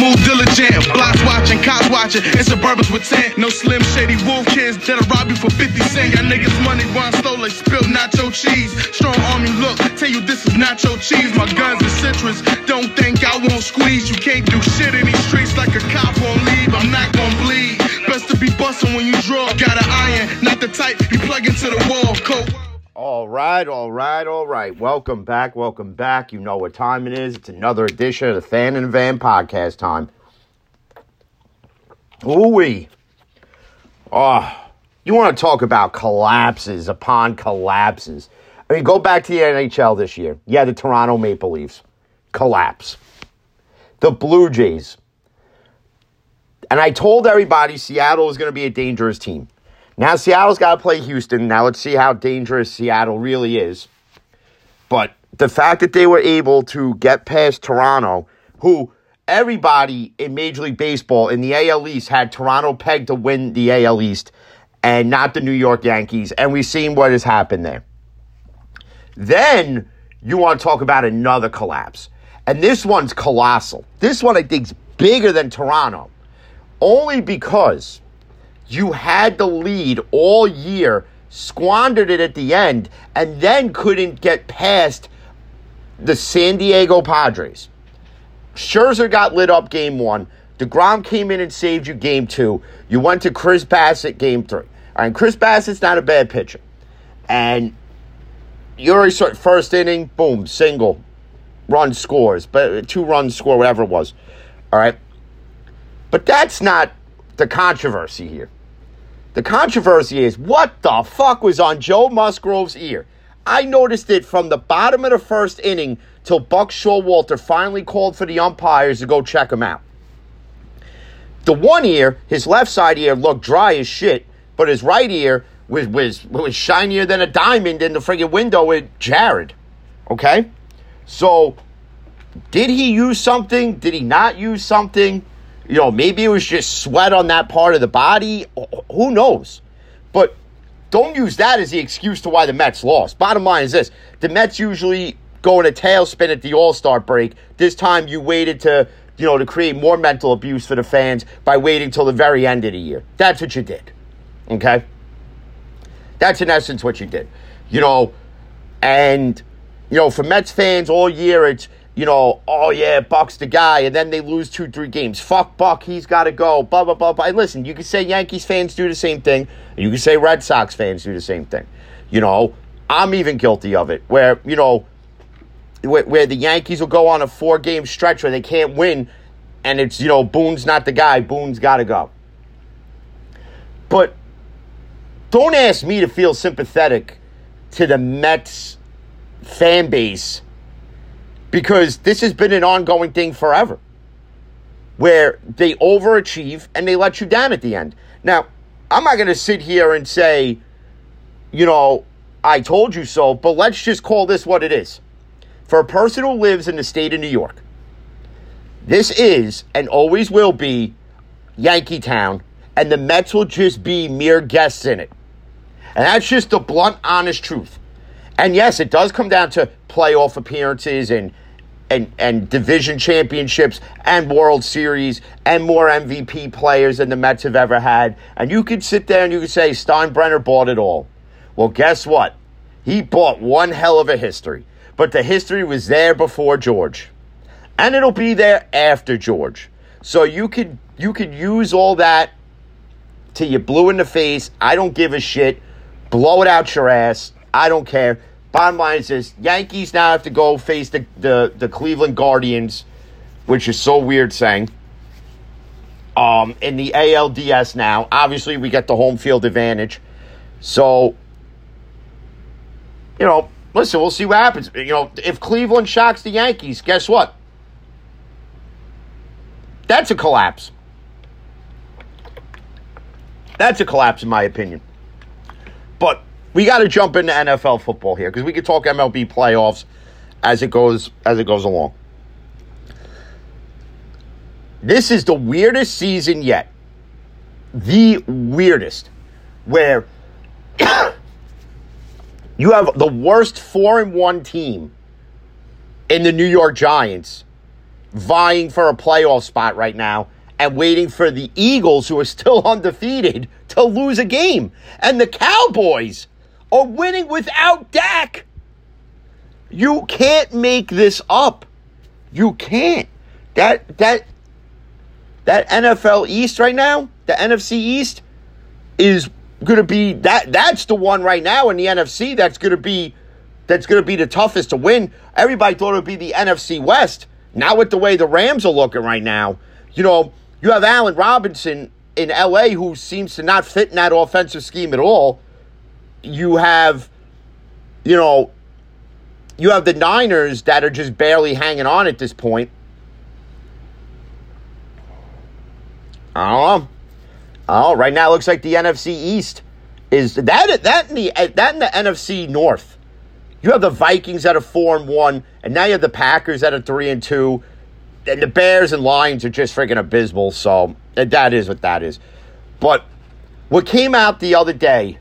move diligent, blocks watching, cops watching, and suburbans with 10. No slim shady wolf kids that'll rob you for 50 cents. Y'all niggas money run slow like spilled nacho cheese. Strong army look, tell you this is nacho cheese. My guns and citrus, don't think I won't squeeze. You can't do shit in these streets like a cop won't leave. I'm not gonna bleed. Best to be bustin' when you draw. Got an iron, not the type you plug into the wall. Coat. All right, all right, all right. Welcome back, welcome back. You know what time it is. It's another edition of the Fan and Van podcast time. Ooh-wee. Oh, you want to talk about collapses upon collapses. I mean, go back to the NHL this year. Yeah, the Toronto Maple Leafs. Collapse. The Blue Jays. And I told everybody Seattle is going to be a dangerous team. Now Seattle's got to play Houston. Now let's see how dangerous Seattle really is. But the fact that they were able to get past Toronto, who everybody in Major League Baseball in the AL East had Toronto pegged to win the AL East and not the New York Yankees. And we've seen what has happened there. Then you want to talk about another collapse. And this one's colossal. This one I think is bigger than Toronto. Only because you had the lead all year, squandered it at the end, and then couldn't get past the San Diego Padres. Scherzer got lit up game one. DeGrom came in and saved you game two. You went to Chris Bassitt game three. All right, Chris Bassitt's not a bad pitcher. And you're first inning, boom, single, run scores, but two runs score, whatever it was. All right. But that's not the controversy here. The controversy is what the fuck was on Joe Musgrove's ear? I noticed it from the bottom of the first inning till Buck Showalter finally called for the umpires to go check him out. The one ear, his left side ear, looked dry as shit, but his right ear was was was shinier than a diamond in the friggin' window with Jared. Okay? So did he use something? Did he not use something? You know, maybe it was just sweat on that part of the body. Who knows? But don't use that as the excuse to why the Mets lost. Bottom line is this the Mets usually go in a tailspin at the All Star break. This time you waited to, you know, to create more mental abuse for the fans by waiting till the very end of the year. That's what you did. Okay? That's in essence what you did. You know, and, you know, for Mets fans all year, it's, you know, oh yeah, Buck's the guy, and then they lose two, three games. Fuck Buck, he's got to go. Blah blah blah. blah. And listen, you can say Yankees fans do the same thing. You can say Red Sox fans do the same thing. You know, I'm even guilty of it. Where you know, where, where the Yankees will go on a four game stretch where they can't win, and it's you know Boone's not the guy. Boone's got to go. But don't ask me to feel sympathetic to the Mets fan base because this has been an ongoing thing forever where they overachieve and they let you down at the end. Now, I'm not going to sit here and say, you know, I told you so, but let's just call this what it is. For a person who lives in the state of New York, this is and always will be Yankee Town, and the Mets will just be mere guests in it. And that's just the blunt, honest truth. And yes, it does come down to playoff appearances and and, and division championships and World Series and more MVP players than the Mets have ever had. And you could sit there and you could say Steinbrenner bought it all. Well, guess what? He bought one hell of a history. But the history was there before George. And it'll be there after George. So you could you could use all that till you blue in the face. I don't give a shit. Blow it out your ass. I don't care. Bottom line is this Yankees now have to go face the, the, the Cleveland Guardians, which is so weird saying. Um, in the ALDS now. Obviously, we get the home field advantage. So, you know, listen, we'll see what happens. You know, if Cleveland shocks the Yankees, guess what? That's a collapse. That's a collapse, in my opinion. But we got to jump into NFL football here because we could talk MLB playoffs as it goes as it goes along. This is the weirdest season yet. The weirdest where you have the worst 4 and 1 team in the New York Giants vying for a playoff spot right now and waiting for the Eagles, who are still undefeated, to lose a game. And the Cowboys are winning without Dak. You can't make this up. You can't. That that that NFL East right now, the NFC East is going to be that that's the one right now in the NFC that's going to be that's going to be the toughest to win. Everybody thought it would be the NFC West. Now with the way the Rams are looking right now, you know, you have Allen Robinson in LA who seems to not fit in that offensive scheme at all. You have you know, you have the Niners that are just barely hanging on at this point. I don't know. Oh, right now it looks like the NFC East is that that in the that in the NFC North. You have the Vikings at a four and one, and now you have the Packers at a three and two, and the Bears and Lions are just freaking abysmal. So that is what that is. But what came out the other day,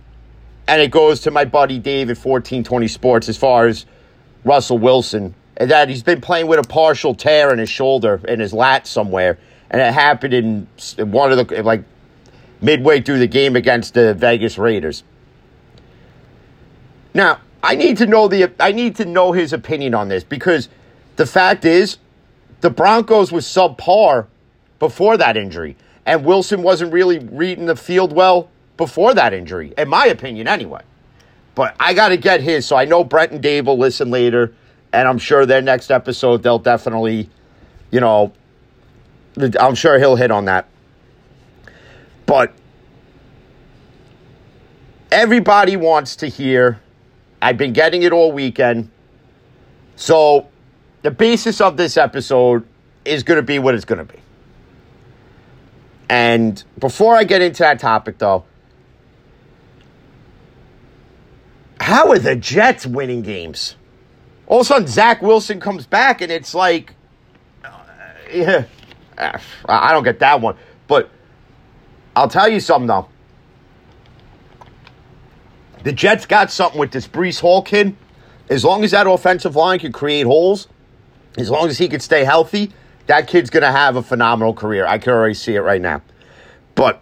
and it goes to my buddy fourteen twenty Sports as far as Russell Wilson, and that he's been playing with a partial tear in his shoulder in his lat somewhere, and it happened in one of the like midway through the game against the Vegas Raiders. Now, I need to know the I need to know his opinion on this because the fact is the Broncos was subpar before that injury and Wilson wasn't really reading the field well before that injury in my opinion anyway. But I got to get his so I know Brent and Dave will listen later and I'm sure their next episode they'll definitely you know I'm sure he'll hit on that. But everybody wants to hear I've been getting it all weekend. So the basis of this episode is going to be what it's going to be. And before I get into that topic, though, how are the Jets winning games? All of a sudden, Zach Wilson comes back, and it's like, uh, yeah, I don't get that one. But I'll tell you something, though. The Jets got something with this Breece Hall kid. As long as that offensive line can create holes, as long as he can stay healthy, that kid's going to have a phenomenal career. I can already see it right now. But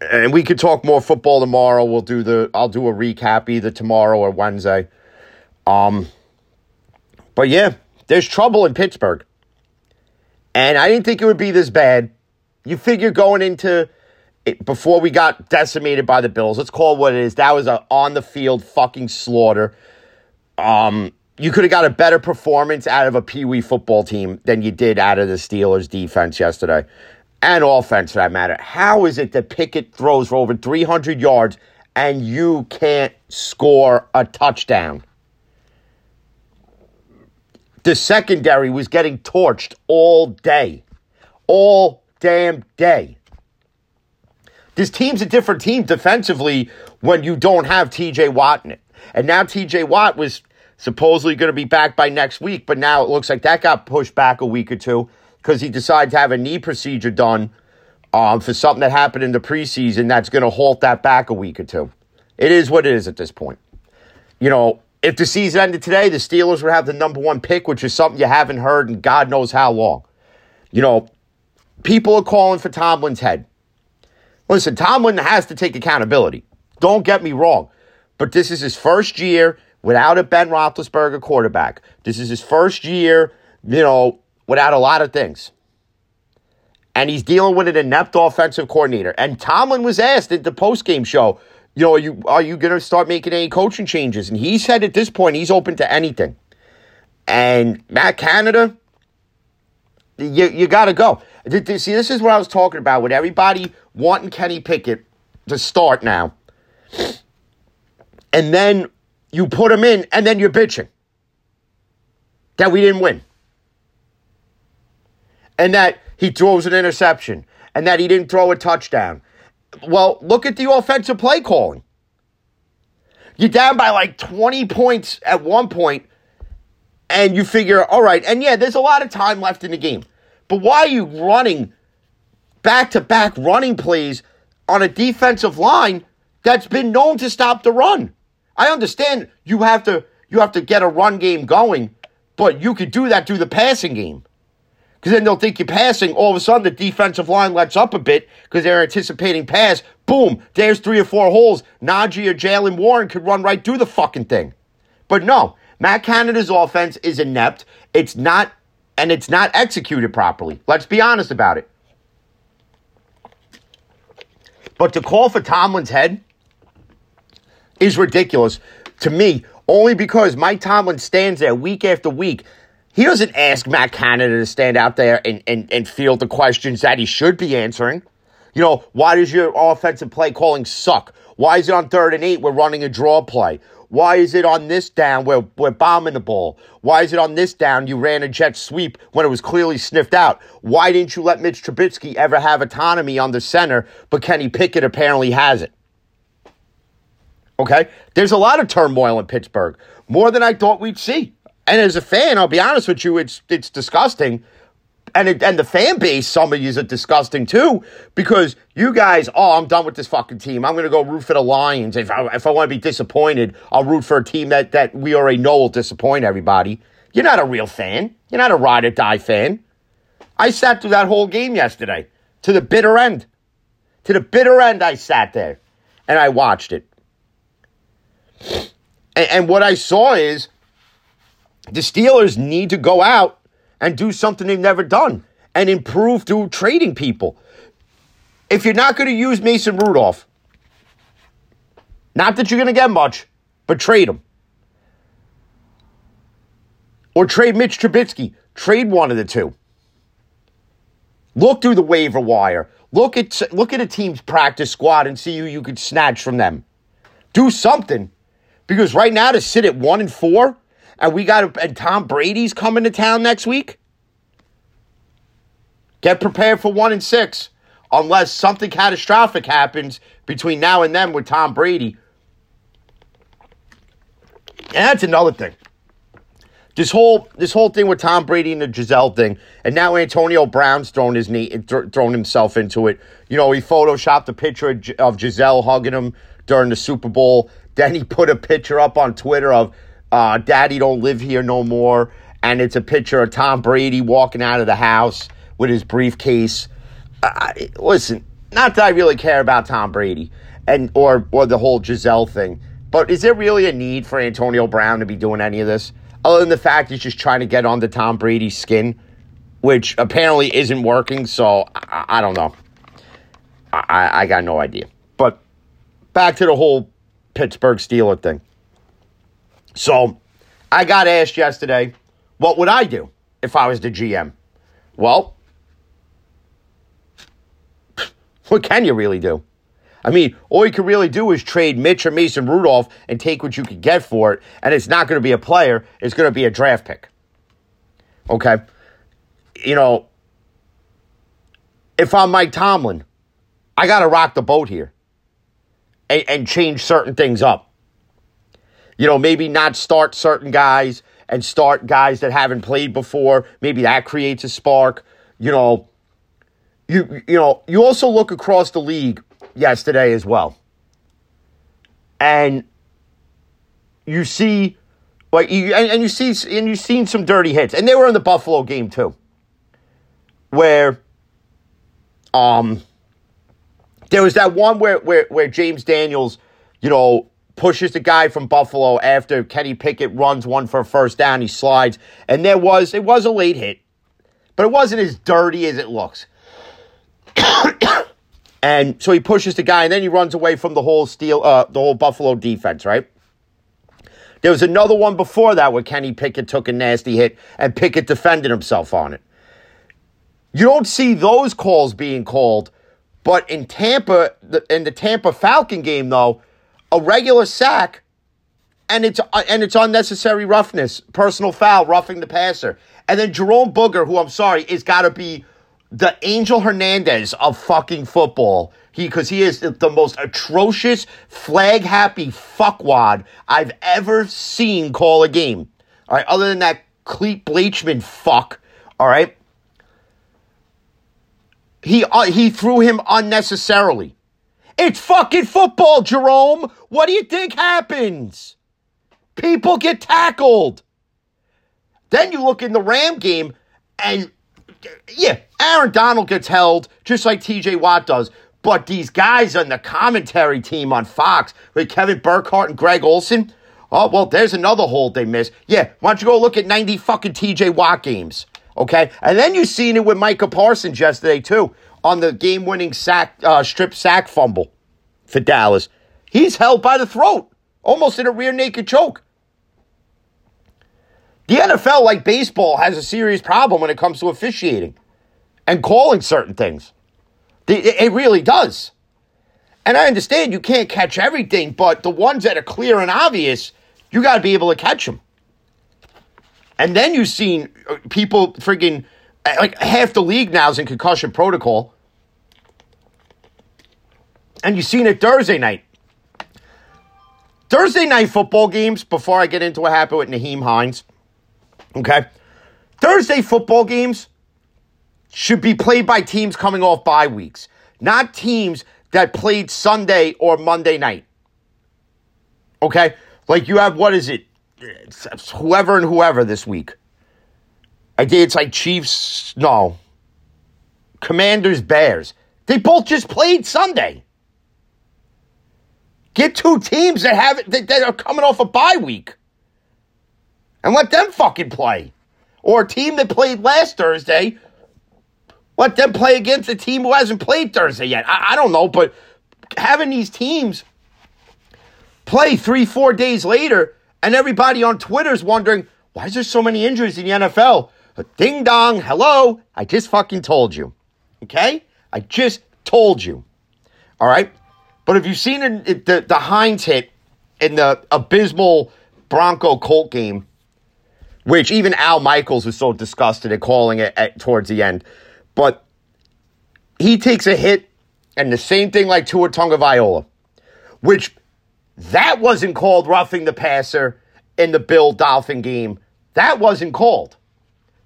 and we could talk more football tomorrow. We'll do the I'll do a recap either tomorrow or Wednesday. Um but yeah, there's trouble in Pittsburgh. And I didn't think it would be this bad. You figure going into it, before we got decimated by the Bills, let's call it what it is. That was a on the field fucking slaughter. Um, you could have got a better performance out of a Pee Wee football team than you did out of the Steelers defense yesterday, and offense for that matter. How is it that Pickett throws for over 300 yards and you can't score a touchdown? The secondary was getting torched all day, all damn day. This team's a different team defensively when you don't have TJ Watt in it. And now TJ Watt was supposedly going to be back by next week, but now it looks like that got pushed back a week or two because he decided to have a knee procedure done um, for something that happened in the preseason that's going to halt that back a week or two. It is what it is at this point. You know, if the season ended today, the Steelers would have the number one pick, which is something you haven't heard in God knows how long. You know, people are calling for Tomlin's head. Listen, Tomlin has to take accountability. Don't get me wrong. But this is his first year without a Ben Roethlisberger quarterback. This is his first year, you know, without a lot of things. And he's dealing with an inept offensive coordinator. And Tomlin was asked at the postgame show, you know, are you are you going to start making any coaching changes? And he said at this point he's open to anything. And Matt Canada, you you got to go. See, this is what I was talking about with everybody wanting Kenny Pickett to start now. And then you put him in, and then you're bitching that we didn't win. And that he throws an interception, and that he didn't throw a touchdown. Well, look at the offensive play calling. You're down by like 20 points at one point, and you figure, all right, and yeah, there's a lot of time left in the game. But why are you running back to back running plays on a defensive line that's been known to stop the run? I understand you have to you have to get a run game going, but you could do that through the passing game. Because then they'll think you're passing. All of a sudden, the defensive line lets up a bit because they're anticipating pass. Boom, there's three or four holes. Najee or Jaylen Warren could run right through the fucking thing. But no, Matt Canada's offense is inept. It's not, and it's not executed properly. Let's be honest about it. But to call for Tomlin's head is ridiculous to me, only because Mike Tomlin stands there week after week. He doesn't ask Matt Canada to stand out there and, and, and field the questions that he should be answering. You know, why does your offensive play calling suck? Why is it on third and eight we're running a draw play? Why is it on this down where we're bombing the ball? Why is it on this down you ran a jet sweep when it was clearly sniffed out? Why didn't you let Mitch Trubisky ever have autonomy on the center, but Kenny Pickett apparently has it? Okay? There's a lot of turmoil in Pittsburgh, more than I thought we'd see. And as a fan, I'll be honest with you, it's it's disgusting. And it, and the fan base, some of you are disgusting too, because you guys, oh, I'm done with this fucking team. I'm gonna go root for the Lions. If I, if I want to be disappointed, I'll root for a team that that we already know will disappoint everybody. You're not a real fan. You're not a ride or die fan. I sat through that whole game yesterday to the bitter end. To the bitter end, I sat there and I watched it. And, and what I saw is the Steelers need to go out and do something they've never done and improve through trading people. If you're not going to use Mason Rudolph, not that you're going to get much, but trade him. Or trade Mitch Trubisky. Trade one of the two. Look through the waiver wire. Look at look at a team's practice squad and see who you could snatch from them. Do something. Because right now to sit at one and four, and we got and Tom Brady's coming to town next week. Get prepared for one and six, unless something catastrophic happens between now and then with Tom Brady. And that's another thing. This whole this whole thing with Tom Brady and the Gisele thing, and now Antonio Brown's thrown his knee, thrown himself into it. You know, he photoshopped a picture of Gisele hugging him during the Super Bowl. Then he put a picture up on Twitter of uh, Daddy don't live here no more. And it's a picture of Tom Brady walking out of the house with his briefcase. I, listen, not that I really care about Tom Brady and or or the whole Gisele thing, but is there really a need for Antonio Brown to be doing any of this? Other than the fact he's just trying to get onto Tom Brady's skin, which apparently isn't working. So I, I don't know. I, I got no idea. But back to the whole Pittsburgh Steeler thing. So I got asked yesterday, what would I do if I was the GM? Well, what can you really do? I mean, all you can really do is trade Mitch or Mason Rudolph and take what you could get for it. And it's not going to be a player, it's going to be a draft pick. Okay? You know, if I'm Mike Tomlin, I got to rock the boat here and, and change certain things up. You know, maybe not start certain guys and start guys that haven't played before. Maybe that creates a spark. You know, you you know, you also look across the league yesterday as well. And you see like you and, and you see and you've seen some dirty hits. And they were in the Buffalo game too. Where um there was that one where where where James Daniels, you know, pushes the guy from Buffalo after Kenny Pickett runs one for a first down. He slides, and there was it was a late hit, but it wasn't as dirty as it looks. and so he pushes the guy, and then he runs away from the whole steel, uh, the whole Buffalo defense, right? There was another one before that where Kenny Pickett took a nasty hit, and Pickett defended himself on it. You don't see those calls being called, but in Tampa, in the Tampa Falcon game, though, a regular sack and it's uh, and it's unnecessary roughness, personal foul, roughing the passer. And then Jerome Boger, who I'm sorry, is got to be the Angel Hernandez of fucking football. He because he is the most atrocious, flag happy fuckwad I've ever seen call a game. All right, other than that Clete Blakeman fuck. All right, he uh, he threw him unnecessarily. It's fucking football, Jerome. What do you think happens? People get tackled. Then you look in the Ram game, and yeah, Aaron Donald gets held just like TJ Watt does. But these guys on the commentary team on Fox with Kevin Burkhardt and Greg Olsen, oh, well, there's another hold they missed. Yeah, why don't you go look at 90 fucking TJ Watt games? Okay? And then you've seen it with Micah Parsons yesterday, too, on the game winning sack, uh, strip sack fumble for Dallas. He's held by the throat, almost in a rear naked choke. The NFL, like baseball, has a serious problem when it comes to officiating and calling certain things. It really does. And I understand you can't catch everything, but the ones that are clear and obvious, you got to be able to catch them. And then you've seen uh, people friggin' uh, like half the league now is in concussion protocol. And you've seen it Thursday night. Thursday night football games, before I get into what happened with Nyheim Hines, okay? Thursday football games should be played by teams coming off bye weeks, not teams that played Sunday or Monday night. Okay? Like you have, what is it? It's whoever and whoever this week. I did, it's like Chiefs, no. Commanders, Bears. They both just played Sunday. Get two teams that have that, that are coming off a bye week. And let them fucking play. Or a team that played last Thursday, let them play against a team who hasn't played Thursday yet. I, I don't know, but having these teams play three, four days later, and everybody on Twitter is wondering, why is there so many injuries in the NFL? Ding dong, hello. I just fucking told you. Okay? I just told you. All right? But if you've seen the, the Hines hit in the abysmal Bronco Colt game, which even Al Michaels was so disgusted at calling it at, towards the end. But he takes a hit, and the same thing like Tua Tagovailoa, which that wasn't called roughing the passer in the Bill Dolphin game. That wasn't called.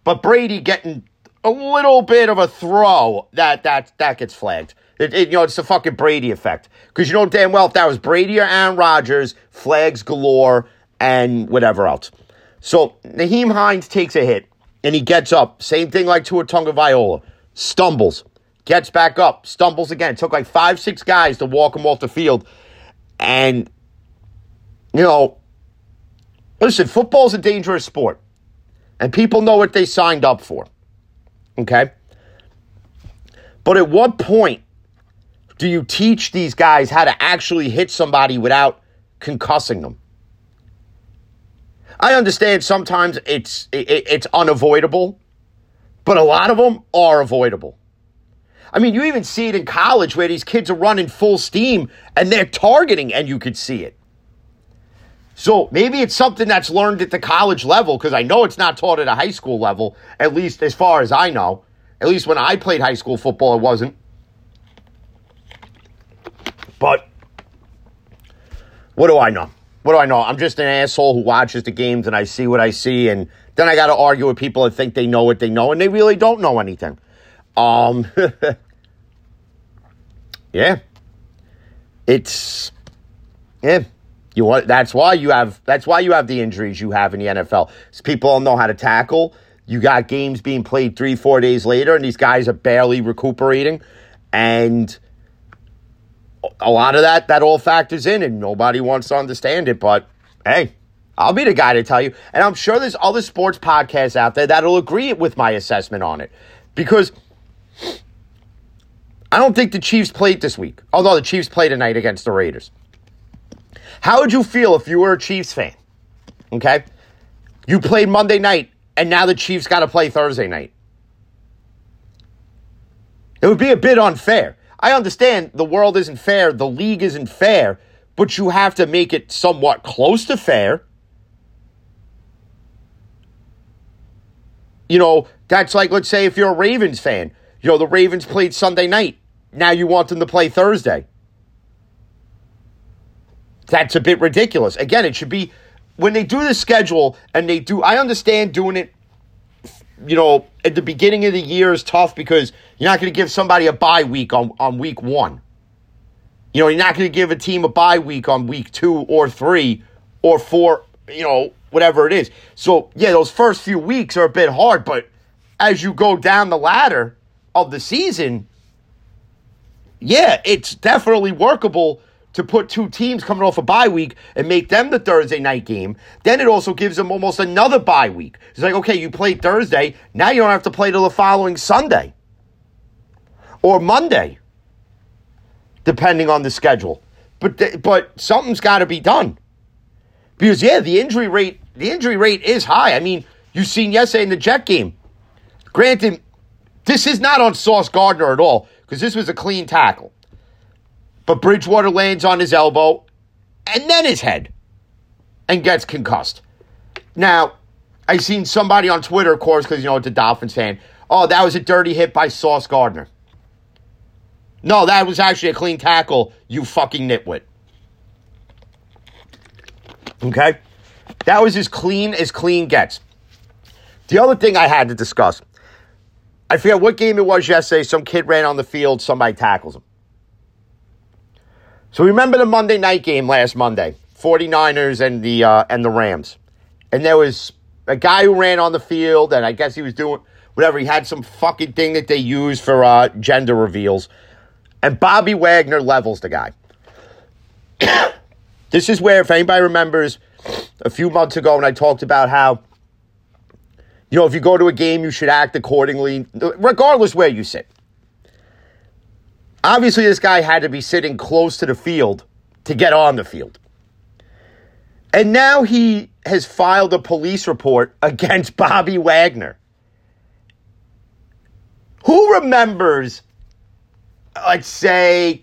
But Brady getting a little bit of a throw that that that gets flagged. It, it, you know, it's the fucking Brady effect. Because you know damn well if that was Brady or Aaron Rodgers, flags galore and whatever else. So Nyheim Hines takes a hit and he gets up. Same thing like Tua Tagovailoa. Stumbles. Gets back up. Stumbles again. It took like five, six guys to walk him off the field. And, you know, listen, football's a dangerous sport. And people know what they signed up for. Okay? But at what point do you teach these guys how to actually hit somebody without concussing them? I understand sometimes it's it, it's unavoidable, but a lot of them are avoidable. I mean, you even see it in college where these kids are running full steam and they're targeting, and you could see it. So maybe it's something that's learned at the college level because I know it's not taught at a high school level, at least as far as I know. At least when I played high school football, it wasn't. But what do I know? What do I know? I'm just an asshole who watches the games and I see what I see, and then I got to argue with people that think they know what they know, and they really don't know anything. Um, yeah, it's yeah. You want that's why you have that's why you have the injuries you have in the NFL. People don't know how to tackle. You got games being played three, four days later, and these guys are barely recuperating, and a lot of that that all factors in, and nobody wants to understand it. But hey, I'll be the guy to tell you, and I'm sure there's other sports podcasts out there that'll agree with my assessment on it, because I don't think the Chiefs played this week. Although the Chiefs play tonight against the Raiders. How would you feel if you were a Chiefs fan? Okay, you played Monday night, and now the Chiefs got to play Thursday night. It would be a bit unfair. I understand the world isn't fair, the league isn't fair, but you have to make it somewhat close to fair. You know, that's like, let's say, if you're a Ravens fan, you know, the Ravens played Sunday night. Now you want them to play Thursday. That's a bit ridiculous. Again, it should be when they do the schedule and they do, I understand doing it you know, at the beginning of the year is tough because you're not going to give somebody a bye week on, on week one. You know, you're not going to give a team a bye week on week two or three or four, you know, whatever it is. So, yeah, those first few weeks are a bit hard, but as you go down the ladder of the season, yeah, it's definitely workable to put two teams coming off a bye week and make them the Thursday night game. Then it also gives them almost another bye week. It's like, okay, you played Thursday, now you don't have to play till the following Sunday or Monday, depending on the schedule. But th- but something's got to be done because yeah, the injury rate the injury rate is high. I mean, you seen yesterday in the Jet game. Granted, this is not on Sauce Gardner at all because this was a clean tackle. But Bridgewater lands on his elbow and then his head and gets concussed. Now, I seen somebody on Twitter, of course, because you know it's a Dolphins fan. Oh, that was a dirty hit by Sauce Gardner. No, that was actually a clean tackle, you fucking nitwit. Okay? That was as clean as clean gets. The other thing I had to discuss I forget what game it was yesterday. Some kid ran on the field, somebody tackles him. So remember the Monday night game last Monday, 49ers and the uh, and the Rams. And there was a guy who ran on the field, and I guess he was doing whatever. He had some fucking thing that they use for uh, gender reveals. And Bobby Wagner levels the guy. this is where, if anybody remembers, a few months ago when I talked about how, you know, if you go to a game, you should act accordingly, regardless where you sit. Obviously, this guy had to be sitting close to the field to get on the field. And now he has filed a police report against Bobby Wagner. Who remembers, let's say,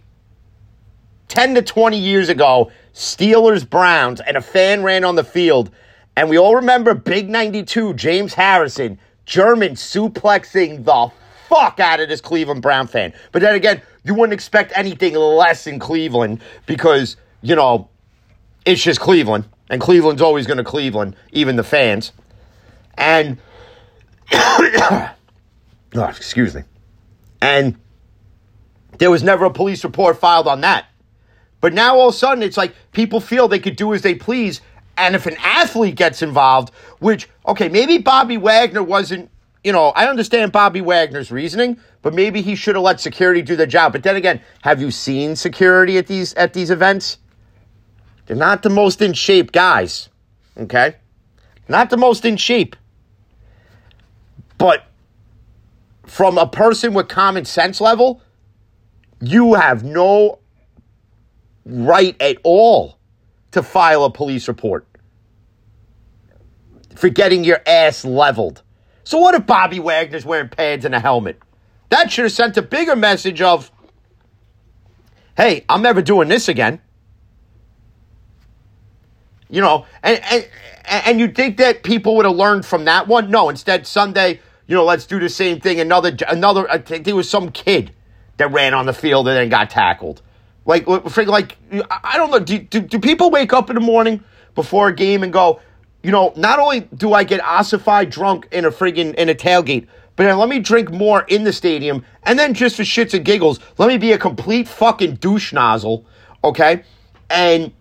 10 to 20 years ago, Steelers Browns, and a fan ran on the field, and we all remember Big 92, James Harrison, German suplexing the fuck out of this Cleveland Brown fan. But then again, you wouldn't expect anything less in Cleveland because, you know, it's just Cleveland. And Cleveland's always going to Cleveland, even the fans. And, oh, excuse me. And there was never a police report filed on that. But now all of a sudden, it's like people feel they could do as they please. And if an athlete gets involved, which, okay, maybe Bobby Wagner wasn't, you know, I understand Bobby Wagner's reasoning, but maybe he should have let security do the job. But then again, have you seen security at these at these events? They're not the most in shape guys. Okay? Not the most in shape. But from a person with common sense level, you have no right at all to file a police report for getting your ass leveled. So what if Bobby Wagner's wearing pads and a helmet? That should have sent a bigger message of, hey, I'm never doing this again. You know, and and and you think that people would have learned from that one? No, instead Sunday, you know, let's do the same thing. Another another I think there was some kid that ran on the field and then got tackled. Like, like I don't know. Do, do, do people wake up in the morning before a game and go, you know, not only do I get ossified drunk in a friggin' in a tailgate, but let me drink more in the stadium, and then just for shits and giggles, let me be a complete fucking douche nozzle, okay? And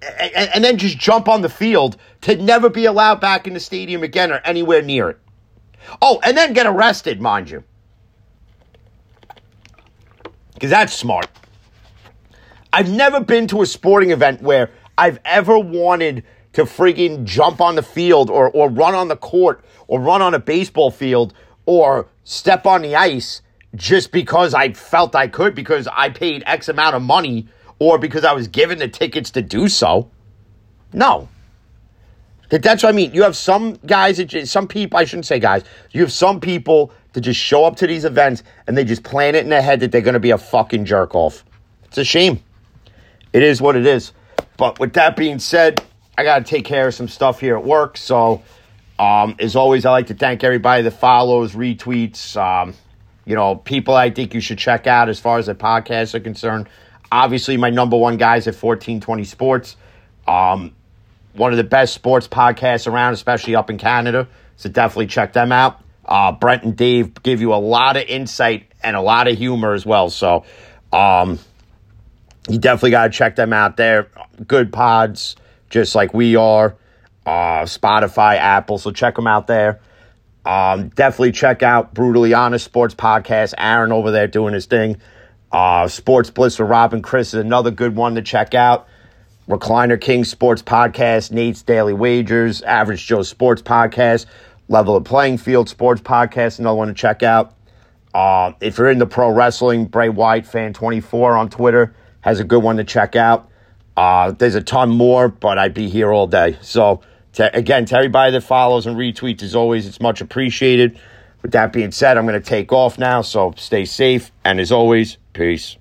and, and then just jump on the field to never be allowed back in the stadium again or anywhere near it. Oh, and then get arrested, mind you. Because that's smart. I've never been to a sporting event where I've ever wanted to friggin' jump on the field or, or run on the court or run on a baseball field or step on the ice just because I felt I could because I paid X amount of money or because I was given the tickets to do so. No. That's what I mean. You have some guys, some people, I shouldn't say guys, you have some people that just show up to these events and they just plan it in their head that they're going to be a fucking jerk off. It's a shame. It is what it is. But with that being said, I got to take care of some stuff here at work. So, um, as always, I like to thank everybody that follows, retweets, um, you know, people I think you should check out as far as the podcasts are concerned. Obviously, my number one guys at 1420 Sports. Um, one of the best sports podcasts around, especially up in Canada. So definitely check them out. Uh, Brent and Dave give you a lot of insight and a lot of humor as well. So um, you definitely got to check them out there. Good pods, just like we are. Uh, Spotify, Apple. So check them out there. Um, definitely check out Brutally Honest Sports Podcast. Aaron over there doing his thing. Uh, Sports Bliss with Robin Chris is another good one to check out. Recliner King Sports Podcast, Nate's Daily Wagers, Average Joe Sports Podcast, Level of Playing Field Sports Podcast, another one to check out. Uh, if you're into pro wrestling, Bray White Fan 24 on Twitter has a good one to check out. Uh, there's a ton more, but I'd be here all day. So, to, again, to everybody that follows and retweets, as always, it's much appreciated. With that being said, I'm going to take off now, so stay safe. And as always, peace.